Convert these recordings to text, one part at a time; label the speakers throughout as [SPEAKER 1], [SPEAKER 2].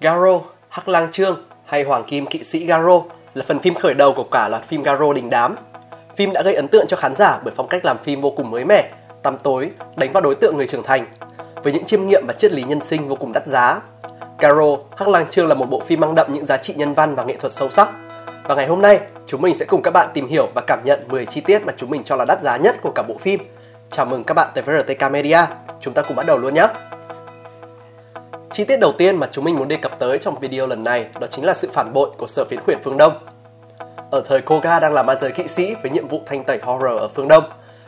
[SPEAKER 1] Garo, Hắc Lang Trương hay Hoàng Kim Kỵ sĩ Garo là phần phim khởi đầu của cả loạt phim Garo đình đám. Phim đã gây ấn tượng cho khán giả bởi phong cách làm phim vô cùng mới mẻ, tăm tối, đánh vào đối tượng người trưởng thành với những chiêm nghiệm và triết lý nhân sinh vô cùng đắt giá. Garo, Hắc Lang Trương là một bộ phim mang đậm những giá trị nhân văn và nghệ thuật sâu sắc. Và ngày hôm nay, chúng mình sẽ cùng các bạn tìm hiểu và cảm nhận 10 chi tiết mà chúng mình cho là đắt giá nhất của cả bộ phim. Chào mừng các bạn tới với RTK Media. Chúng ta cùng bắt đầu luôn nhé! Chi tiết đầu tiên mà chúng mình muốn đề cập tới trong video lần này đó chính là sự phản bội của sở phiến quyền phương Đông. Ở thời Koga đang là ma giới kỵ sĩ với nhiệm vụ thanh tẩy horror ở phương Đông,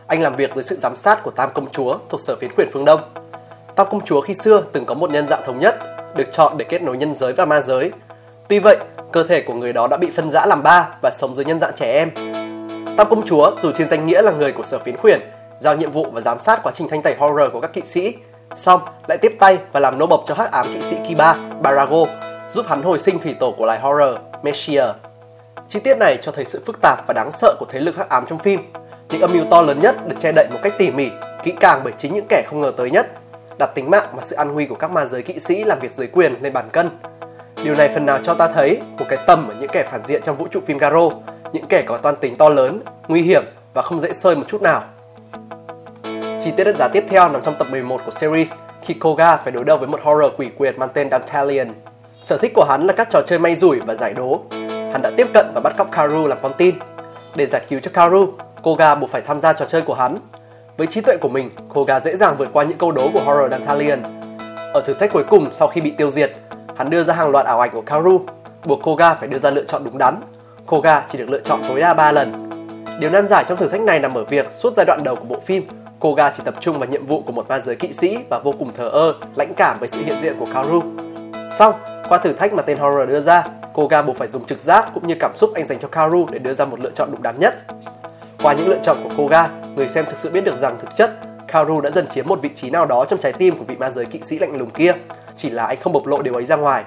[SPEAKER 1] anh làm việc dưới sự giám sát của Tam Công Chúa thuộc sở phiến quyền phương Đông. Tam Công Chúa khi xưa từng có một nhân dạng thống nhất, được chọn để kết nối nhân giới và ma giới. Tuy vậy, cơ thể của người đó đã bị phân rã làm ba và sống dưới nhân dạng trẻ em. Tam Công Chúa dù trên danh nghĩa là người của sở phiến khuyển, giao nhiệm vụ và giám sát quá trình thanh tẩy horror của các kỵ sĩ, xong lại tiếp tay và làm nô bộc cho hắc ám kỵ sĩ Kiba, Barago, giúp hắn hồi sinh thủy tổ của loài horror, Messiah. Chi tiết này cho thấy sự phức tạp và đáng sợ của thế lực hắc ám trong phim. Những âm mưu to lớn nhất được che đậy một cách tỉ mỉ, kỹ càng bởi chính những kẻ không ngờ tới nhất, đặt tính mạng và sự an nguy của các ma giới kỵ sĩ làm việc dưới quyền lên bàn cân. Điều này phần nào cho ta thấy một cái tầm ở những kẻ phản diện trong vũ trụ phim Garo, những kẻ có toan tính to lớn, nguy hiểm và không dễ sơi một chút nào. Chi tiết đất giá tiếp theo nằm trong tập 11 của series khi Koga phải đối đầu với một horror quỷ quyệt mang tên Dantalion. Sở thích của hắn là các trò chơi may rủi và giải đố. Hắn đã tiếp cận và bắt cóc Karu làm con tin. Để giải cứu cho Karu, Koga buộc phải tham gia trò chơi của hắn. Với trí tuệ của mình, Koga dễ dàng vượt qua những câu đố của horror Dantalion. Ở thử thách cuối cùng sau khi bị tiêu diệt, hắn đưa ra hàng loạt ảo ảnh của Karu, buộc Koga phải đưa ra lựa chọn đúng đắn. Koga chỉ được lựa chọn tối đa 3 lần. Điều nan giải trong thử thách này nằm ở việc suốt giai đoạn đầu của bộ phim, Koga chỉ tập trung vào nhiệm vụ của một ma giới kỵ sĩ và vô cùng thờ ơ, lãnh cảm với sự hiện diện của Kaoru. Xong, qua thử thách mà tên horror đưa ra, Koga buộc phải dùng trực giác cũng như cảm xúc anh dành cho Kaoru để đưa ra một lựa chọn đúng đắn nhất. Qua những lựa chọn của Koga, người xem thực sự biết được rằng thực chất Kaoru đã dần chiếm một vị trí nào đó trong trái tim của vị ma giới kỵ sĩ lạnh lùng kia, chỉ là anh không bộc lộ điều ấy ra ngoài.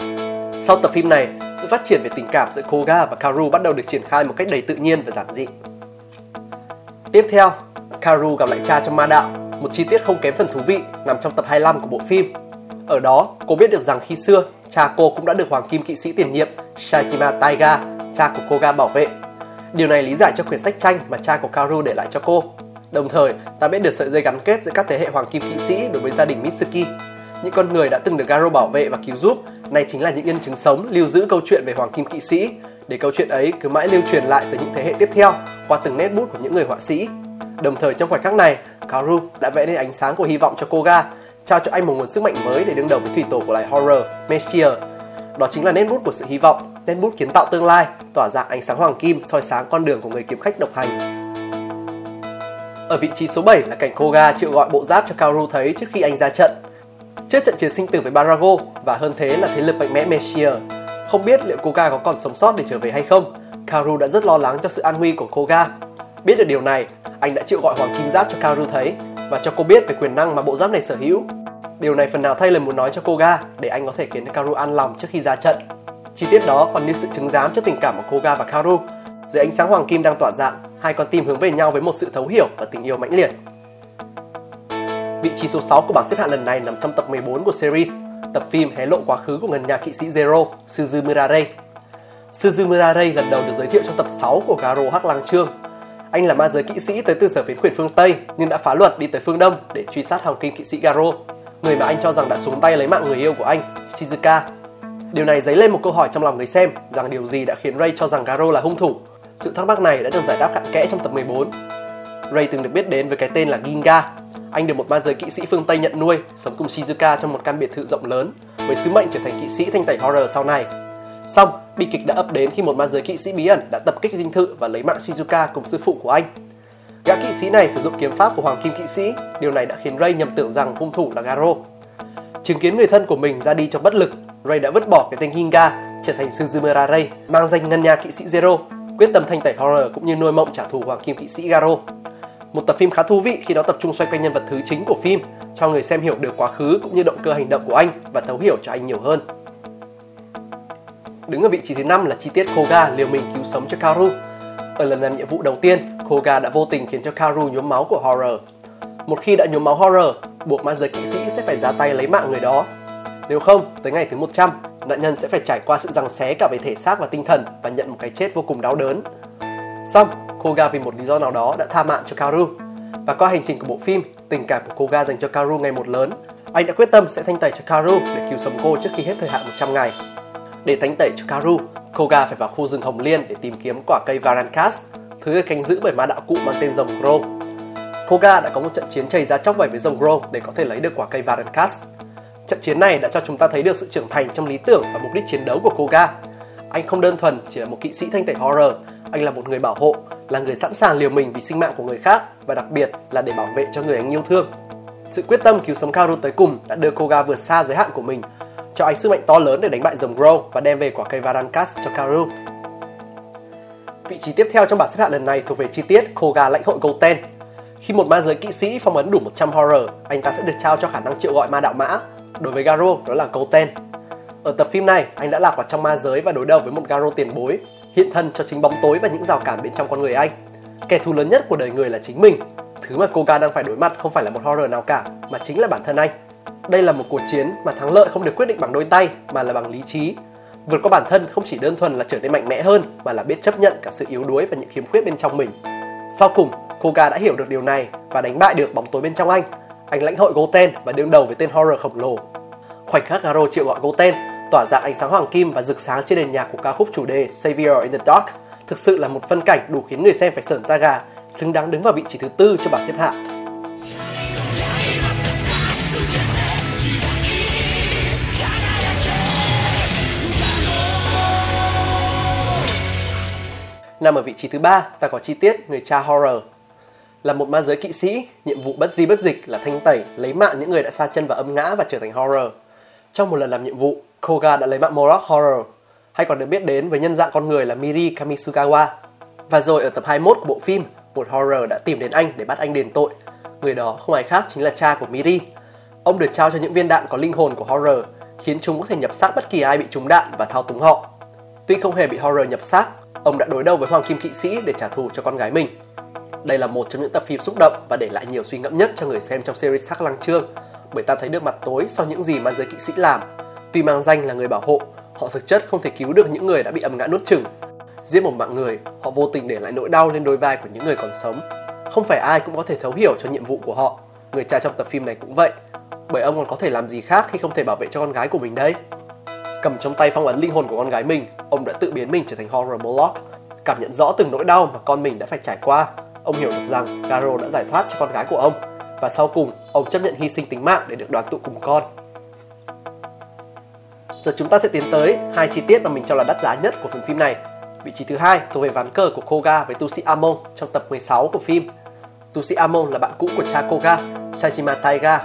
[SPEAKER 1] Sau tập phim này, sự phát triển về tình cảm giữa Koga và Kaoru bắt đầu được triển khai một cách đầy tự nhiên và giản dị. Tiếp theo, Karu gặp lại cha trong ma đạo, một chi tiết không kém phần thú vị nằm trong tập 25 của bộ phim. Ở đó, cô biết được rằng khi xưa, cha cô cũng đã được Hoàng Kim Kỵ sĩ tiền nhiệm Shajima Taiga, cha của Koga bảo vệ. Điều này lý giải cho quyển sách tranh mà cha của Karu để lại cho cô. Đồng thời, ta biết được sợi dây gắn kết giữa các thế hệ Hoàng Kim Kỵ sĩ đối với gia đình Mitsuki. Những con người đã từng được Garo bảo vệ và cứu giúp, này chính là những nhân chứng sống lưu giữ câu chuyện về Hoàng Kim Kỵ sĩ, để câu chuyện ấy cứ mãi lưu truyền lại tới những thế hệ tiếp theo qua từng nét bút của những người họa sĩ Đồng thời trong khoảnh khắc này, Kaoru đã vẽ nên ánh sáng của hy vọng cho Koga, trao cho anh một nguồn sức mạnh mới để đương đầu với thủy tổ của loài horror, Messier. Đó chính là nét bút của sự hy vọng, nét bút kiến tạo tương lai, tỏa dạng ánh sáng hoàng kim soi sáng con đường của người kiếm khách độc hành. Ở vị trí số 7 là cảnh Koga chịu gọi bộ giáp cho Kaoru thấy trước khi anh ra trận. Trước trận chiến sinh tử với Barago và hơn thế là thế lực mạnh mẽ Messier. Không biết liệu Koga có còn sống sót để trở về hay không, Kaoru đã rất lo lắng cho sự an nguy của Koga. Biết được điều này, anh đã chịu gọi Hoàng Kim Giáp cho Kaoru thấy và cho cô biết về quyền năng mà bộ giáp này sở hữu. Điều này phần nào thay lời muốn nói cho cô Ga để anh có thể khiến Kaoru an lòng trước khi ra trận. Chi tiết đó còn như sự chứng giám cho tình cảm của cô Ga và Kaoru. Dưới ánh sáng hoàng kim đang tỏa dạng, hai con tim hướng về nhau với một sự thấu hiểu và tình yêu mãnh liệt. Vị trí số 6 của bảng xếp hạng lần này nằm trong tập 14 của series, tập phim hé lộ quá khứ của ngân nhà kỵ sĩ Zero, Suzu Murare. Suzu Murare lần đầu được giới thiệu trong tập 6 của Garo Hắc Lang Trương anh là ma giới kỵ sĩ tới từ sở phiến quyền phương Tây nhưng đã phá luật đi tới phương Đông để truy sát hoàng kim kỵ sĩ Garo, người mà anh cho rằng đã xuống tay lấy mạng người yêu của anh, Shizuka. Điều này dấy lên một câu hỏi trong lòng người xem rằng điều gì đã khiến Ray cho rằng Garo là hung thủ. Sự thắc mắc này đã được giải đáp cặn kẽ trong tập 14. Ray từng được biết đến với cái tên là Ginga. Anh được một ma giới kỵ sĩ phương Tây nhận nuôi, sống cùng Shizuka trong một căn biệt thự rộng lớn, với sứ mệnh trở thành kỵ sĩ thanh tẩy horror sau này. Xong, bi kịch đã ập đến khi một ma giới kỵ sĩ bí ẩn đã tập kích dinh thự và lấy mạng Shizuka cùng sư phụ của anh. Gã kỵ sĩ này sử dụng kiếm pháp của Hoàng Kim kỵ sĩ, điều này đã khiến Ray nhầm tưởng rằng hung thủ là Garo. Chứng kiến người thân của mình ra đi trong bất lực, Ray đã vứt bỏ cái tên Ginga, trở thành Suzumura Ray, mang danh ngân nha kỵ sĩ Zero, quyết tâm thanh tẩy horror cũng như nuôi mộng trả thù Hoàng Kim kỵ sĩ Garo. Một tập phim khá thú vị khi nó tập trung xoay quanh nhân vật thứ chính của phim, cho người xem hiểu được quá khứ cũng như động cơ hành động của anh và thấu hiểu cho anh nhiều hơn. Đứng ở vị trí thứ năm là chi tiết Koga liều mình cứu sống cho Karu. Ở lần làm nhiệm vụ đầu tiên, Koga đã vô tình khiến cho Karu nhuốm máu của Horror. Một khi đã nhuốm máu Horror, buộc ma giới kỵ sĩ sẽ phải ra tay lấy mạng người đó. Nếu không, tới ngày thứ 100, nạn nhân sẽ phải trải qua sự giằng xé cả về thể xác và tinh thần và nhận một cái chết vô cùng đau đớn. Xong, Koga vì một lý do nào đó đã tha mạng cho Karu. Và qua hành trình của bộ phim, tình cảm của Koga dành cho Karu ngày một lớn. Anh đã quyết tâm sẽ thanh tẩy cho Karu để cứu sống cô trước khi hết thời hạn 100 ngày. Để thánh tẩy cho Karu, Koga phải vào khu rừng Hồng Liên để tìm kiếm quả cây Varankas, thứ được canh giữ bởi ma đạo cụ mang tên rồng Gro. Koga đã có một trận chiến chảy ra chóc vẩy với rồng Gro để có thể lấy được quả cây Varankas. Trận chiến này đã cho chúng ta thấy được sự trưởng thành trong lý tưởng và mục đích chiến đấu của Koga. Anh không đơn thuần chỉ là một kỵ sĩ thanh tẩy horror, anh là một người bảo hộ, là người sẵn sàng liều mình vì sinh mạng của người khác và đặc biệt là để bảo vệ cho người anh yêu thương. Sự quyết tâm cứu sống Karu tới cùng đã đưa Koga vượt xa giới hạn của mình, cho anh sức mạnh to lớn để đánh bại dòng Grow và đem về quả cây Varankas cho Karu. Vị trí tiếp theo trong bảng xếp hạng lần này thuộc về chi tiết Koga lãnh hội Goten. Khi một ma giới kỵ sĩ phong ấn đủ 100 horror, anh ta sẽ được trao cho khả năng triệu gọi ma đạo mã. Đối với Garo, đó là Goten. Ở tập phim này, anh đã lạc vào trong ma giới và đối đầu với một Garo tiền bối, hiện thân cho chính bóng tối và những rào cản bên trong con người anh. Kẻ thù lớn nhất của đời người là chính mình. Thứ mà Koga đang phải đối mặt không phải là một horror nào cả, mà chính là bản thân anh. Đây là một cuộc chiến mà thắng lợi không được quyết định bằng đôi tay mà là bằng lý trí. Vượt qua bản thân không chỉ đơn thuần là trở nên mạnh mẽ hơn mà là biết chấp nhận cả sự yếu đuối và những khiếm khuyết bên trong mình. Sau cùng, Koga đã hiểu được điều này và đánh bại được bóng tối bên trong anh. Anh lãnh hội Goten và đương đầu với tên horror khổng lồ. Khoảnh khắc Garo triệu gọi Goten tỏa dạng ánh sáng hoàng kim và rực sáng trên nền nhạc của ca khúc chủ đề Savior in the Dark thực sự là một phân cảnh đủ khiến người xem phải sởn da gà, xứng đáng đứng vào vị trí thứ tư cho bảng xếp hạng. Nằm ở vị trí thứ ba, ta có chi tiết người cha horror. Là một ma giới kỵ sĩ, nhiệm vụ bất di bất dịch là thanh tẩy, lấy mạng những người đã sa chân vào âm ngã và trở thành horror. Trong một lần làm nhiệm vụ, Koga đã lấy mạng Morlock Horror, hay còn được biết đến với nhân dạng con người là Miri Kamisugawa. Và rồi ở tập 21 của bộ phim, một horror đã tìm đến anh để bắt anh đền tội. Người đó không ai khác chính là cha của Miri. Ông được trao cho những viên đạn có linh hồn của horror, khiến chúng có thể nhập xác bất kỳ ai bị trúng đạn và thao túng họ. Tuy không hề bị horror nhập xác, ông đã đối đầu với Hoàng Kim Kỵ Sĩ để trả thù cho con gái mình. Đây là một trong những tập phim xúc động và để lại nhiều suy ngẫm nhất cho người xem trong series Sắc Lăng Trương, bởi ta thấy được mặt tối sau những gì mà giới kỵ sĩ làm. Tuy mang danh là người bảo hộ, họ thực chất không thể cứu được những người đã bị âm ngã nuốt chửng. Giết một mạng người, họ vô tình để lại nỗi đau lên đôi vai của những người còn sống. Không phải ai cũng có thể thấu hiểu cho nhiệm vụ của họ. Người cha trong tập phim này cũng vậy. Bởi ông còn có thể làm gì khác khi không thể bảo vệ cho con gái của mình đây? Cầm trong tay phong ấn linh hồn của con gái mình, ông đã tự biến mình trở thành horror Moloch. Cảm nhận rõ từng nỗi đau mà con mình đã phải trải qua, ông hiểu được rằng Garo đã giải thoát cho con gái của ông và sau cùng ông chấp nhận hy sinh tính mạng để được đoàn tụ cùng con. Giờ chúng ta sẽ tiến tới hai chi tiết mà mình cho là đắt giá nhất của phần phim này. Vị trí thứ hai thuộc về ván cờ của Koga với tu sĩ Amon trong tập 16 của phim. Tu sĩ Amon là bạn cũ của cha Koga, Shajima Taiga.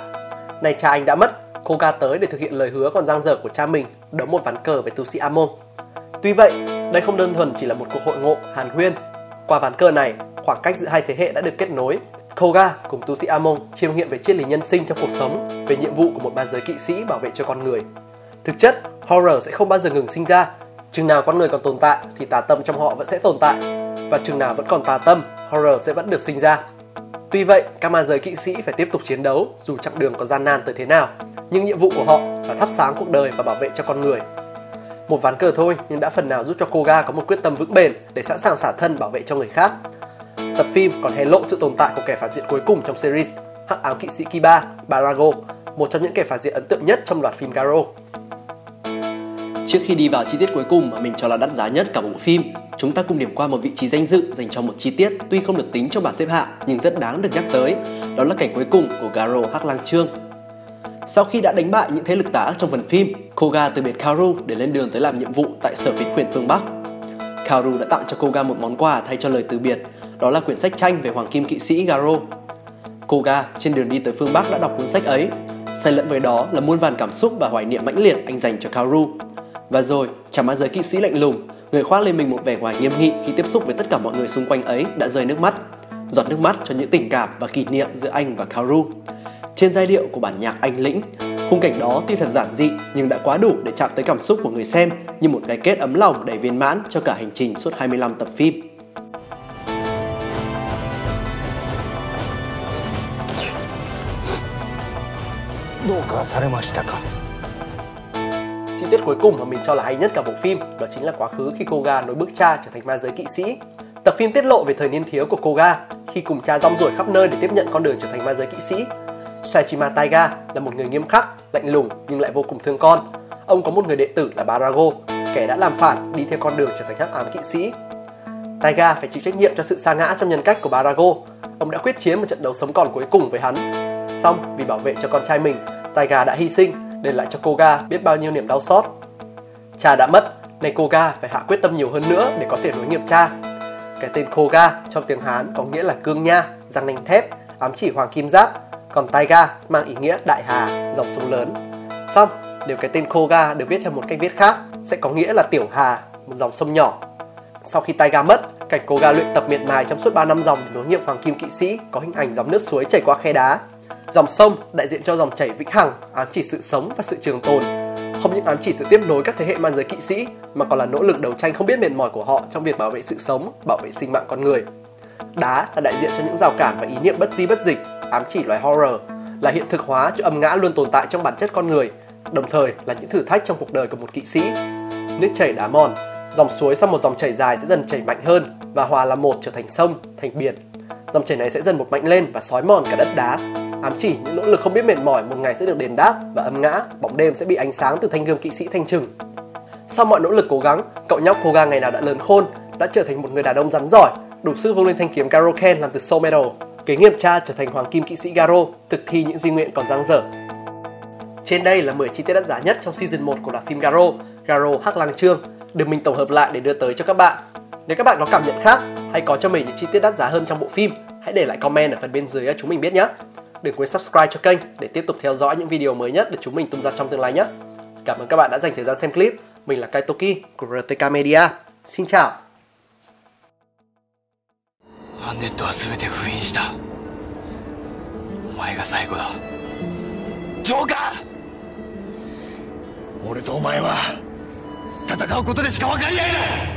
[SPEAKER 1] Nay cha anh đã mất, Koga tới để thực hiện lời hứa còn dang dở của cha mình, đấu một ván cờ với tu sĩ Amon. Tuy vậy, đây không đơn thuần chỉ là một cuộc hội ngộ hàn huyên. Qua ván cờ này, khoảng cách giữa hai thế hệ đã được kết nối. Koga cùng tu sĩ Amon chiêm nghiệm về triết lý nhân sinh trong cuộc sống, về nhiệm vụ của một ban giới kỵ sĩ bảo vệ cho con người. Thực chất, horror sẽ không bao giờ ngừng sinh ra. Chừng nào con người còn tồn tại thì tà tâm trong họ vẫn sẽ tồn tại. Và chừng nào vẫn còn tà tâm, horror sẽ vẫn được sinh ra. Tuy vậy, các ma giới kỵ sĩ phải tiếp tục chiến đấu dù chặng đường có gian nan tới thế nào. Nhưng nhiệm vụ của họ là thắp sáng cuộc đời và bảo vệ cho con người. Một ván cờ thôi nhưng đã phần nào giúp cho Koga có một quyết tâm vững bền để sẵn sàng xả thân bảo vệ cho người khác. Tập phim còn hé lộ sự tồn tại của kẻ phản diện cuối cùng trong series, Hắc áo kỵ sĩ Kiba, Barago, một trong những kẻ phản diện ấn tượng nhất trong loạt phim Garo. Trước khi đi vào chi tiết cuối cùng mà mình cho là đắt giá nhất cả bộ phim, chúng ta cùng điểm qua một vị trí danh dự dành cho một chi tiết tuy không được tính trong bảng xếp hạng nhưng rất đáng được nhắc tới, đó là cảnh cuối cùng của Garo Hắc Lang Trương. Sau khi đã đánh bại những thế lực tà ác trong phần phim, Koga từ biệt Karu để lên đường tới làm nhiệm vụ tại sở phí quyền phương Bắc. Karu đã tặng cho Koga một món quà thay cho lời từ biệt, đó là quyển sách tranh về Hoàng Kim Kỵ sĩ Garo. Koga trên đường đi tới phương Bắc đã đọc cuốn sách ấy, xen lẫn với đó là muôn vàn cảm xúc và hoài niệm mãnh liệt anh dành cho Karu Và rồi, chàng ma giới kỵ sĩ lạnh lùng, người khoác lên mình một vẻ ngoài nghiêm nghị khi tiếp xúc với tất cả mọi người xung quanh ấy đã rơi nước mắt, giọt nước mắt cho những tình cảm và kỷ niệm giữa anh và Kaoru. Trên giai điệu của bản nhạc anh lĩnh, khung cảnh đó tuy thật giản dị nhưng đã quá đủ để chạm tới cảm xúc của người xem như một cái kết ấm lòng đầy viên mãn cho cả hành trình suốt 25 tập phim.
[SPEAKER 2] どうかされましたか
[SPEAKER 1] Chi tiết cuối cùng mà mình cho là hay nhất cả bộ phim đó chính là quá khứ khi Koga nối bước cha trở thành ma giới kỵ sĩ. Tập phim tiết lộ về thời niên thiếu của Koga khi cùng cha rong ruổi khắp nơi để tiếp nhận con đường trở thành ma giới kỵ sĩ. Saichima Taiga là một người nghiêm khắc, lạnh lùng nhưng lại vô cùng thương con. Ông có một người đệ tử là Barago, kẻ đã làm phản đi theo con đường trở thành hắc ám kỵ sĩ. Taiga phải chịu trách nhiệm cho sự sa ngã trong nhân cách của Barago. Ông đã quyết chiến một trận đấu sống còn cuối cùng với hắn. Xong, vì bảo vệ cho con trai mình, Taiga đã hy sinh, để lại cho Koga biết bao nhiêu niềm đau xót. Cha đã mất, nên Koga phải hạ quyết tâm nhiều hơn nữa để có thể nối nghiệp cha. Cái tên Koga trong tiếng Hán có nghĩa là cương nha, răng nanh thép, ám chỉ hoàng kim giáp, còn Taiga mang ý nghĩa đại hà, dòng sông lớn. Xong, nếu cái tên Koga được viết theo một cách viết khác, sẽ có nghĩa là tiểu hà, một dòng sông nhỏ. Sau khi Taiga mất, cảnh Koga luyện tập miệt mài trong suốt 3 năm dòng để nối nghiệp hoàng kim kỵ sĩ có hình ảnh dòng nước suối chảy qua khe đá. Dòng sông đại diện cho dòng chảy vĩnh hằng, ám chỉ sự sống và sự trường tồn. Không những ám chỉ sự tiếp nối các thế hệ man giới kỵ sĩ, mà còn là nỗ lực đấu tranh không biết mệt mỏi của họ trong việc bảo vệ sự sống, bảo vệ sinh mạng con người. Đá là đại diện cho những rào cản và ý niệm bất di bất dịch, ám chỉ loài horror, là hiện thực hóa cho âm ngã luôn tồn tại trong bản chất con người, đồng thời là những thử thách trong cuộc đời của một kỵ sĩ. Nước chảy đá mòn, dòng suối sau một dòng chảy dài sẽ dần chảy mạnh hơn và hòa làm một trở thành sông, thành biển. Dòng chảy này sẽ dần một mạnh lên và xói mòn cả đất đá, ám chỉ những nỗ lực không biết mệt mỏi một ngày sẽ được đền đáp và âm ngã, bóng đêm sẽ bị ánh sáng từ thanh gươm kỵ sĩ thanh trừng. Sau mọi nỗ lực cố gắng, cậu nhóc Koga ngày nào đã lớn khôn, đã trở thành một người đàn ông rắn giỏi, đủ sức vung lên thanh kiếm Garoken làm từ Soul Metal. Kế nghiệp cha trở thành hoàng kim kỵ sĩ Garo, thực thi những di nguyện còn dang dở. Trên đây là 10 chi tiết đắt giá nhất trong season 1 của loạt phim Garo, Garo Hắc Lang Trương, được mình tổng hợp lại để đưa tới cho các bạn. Nếu các bạn có cảm nhận khác hay có cho mình những chi tiết đắt giá hơn trong bộ phim, hãy để lại comment ở phần bên dưới cho chúng mình biết nhé. Đừng quên subscribe cho kênh để tiếp tục theo dõi những video mới nhất được chúng mình tung ra trong tương lai nhé. Cảm ơn các bạn đã dành thời gian xem clip. Mình là Kaitoki của RTK Media. Xin chào. アンネットは全て封印したお前が最後だジョーカー俺とお前は戦うことでしか分かり合えない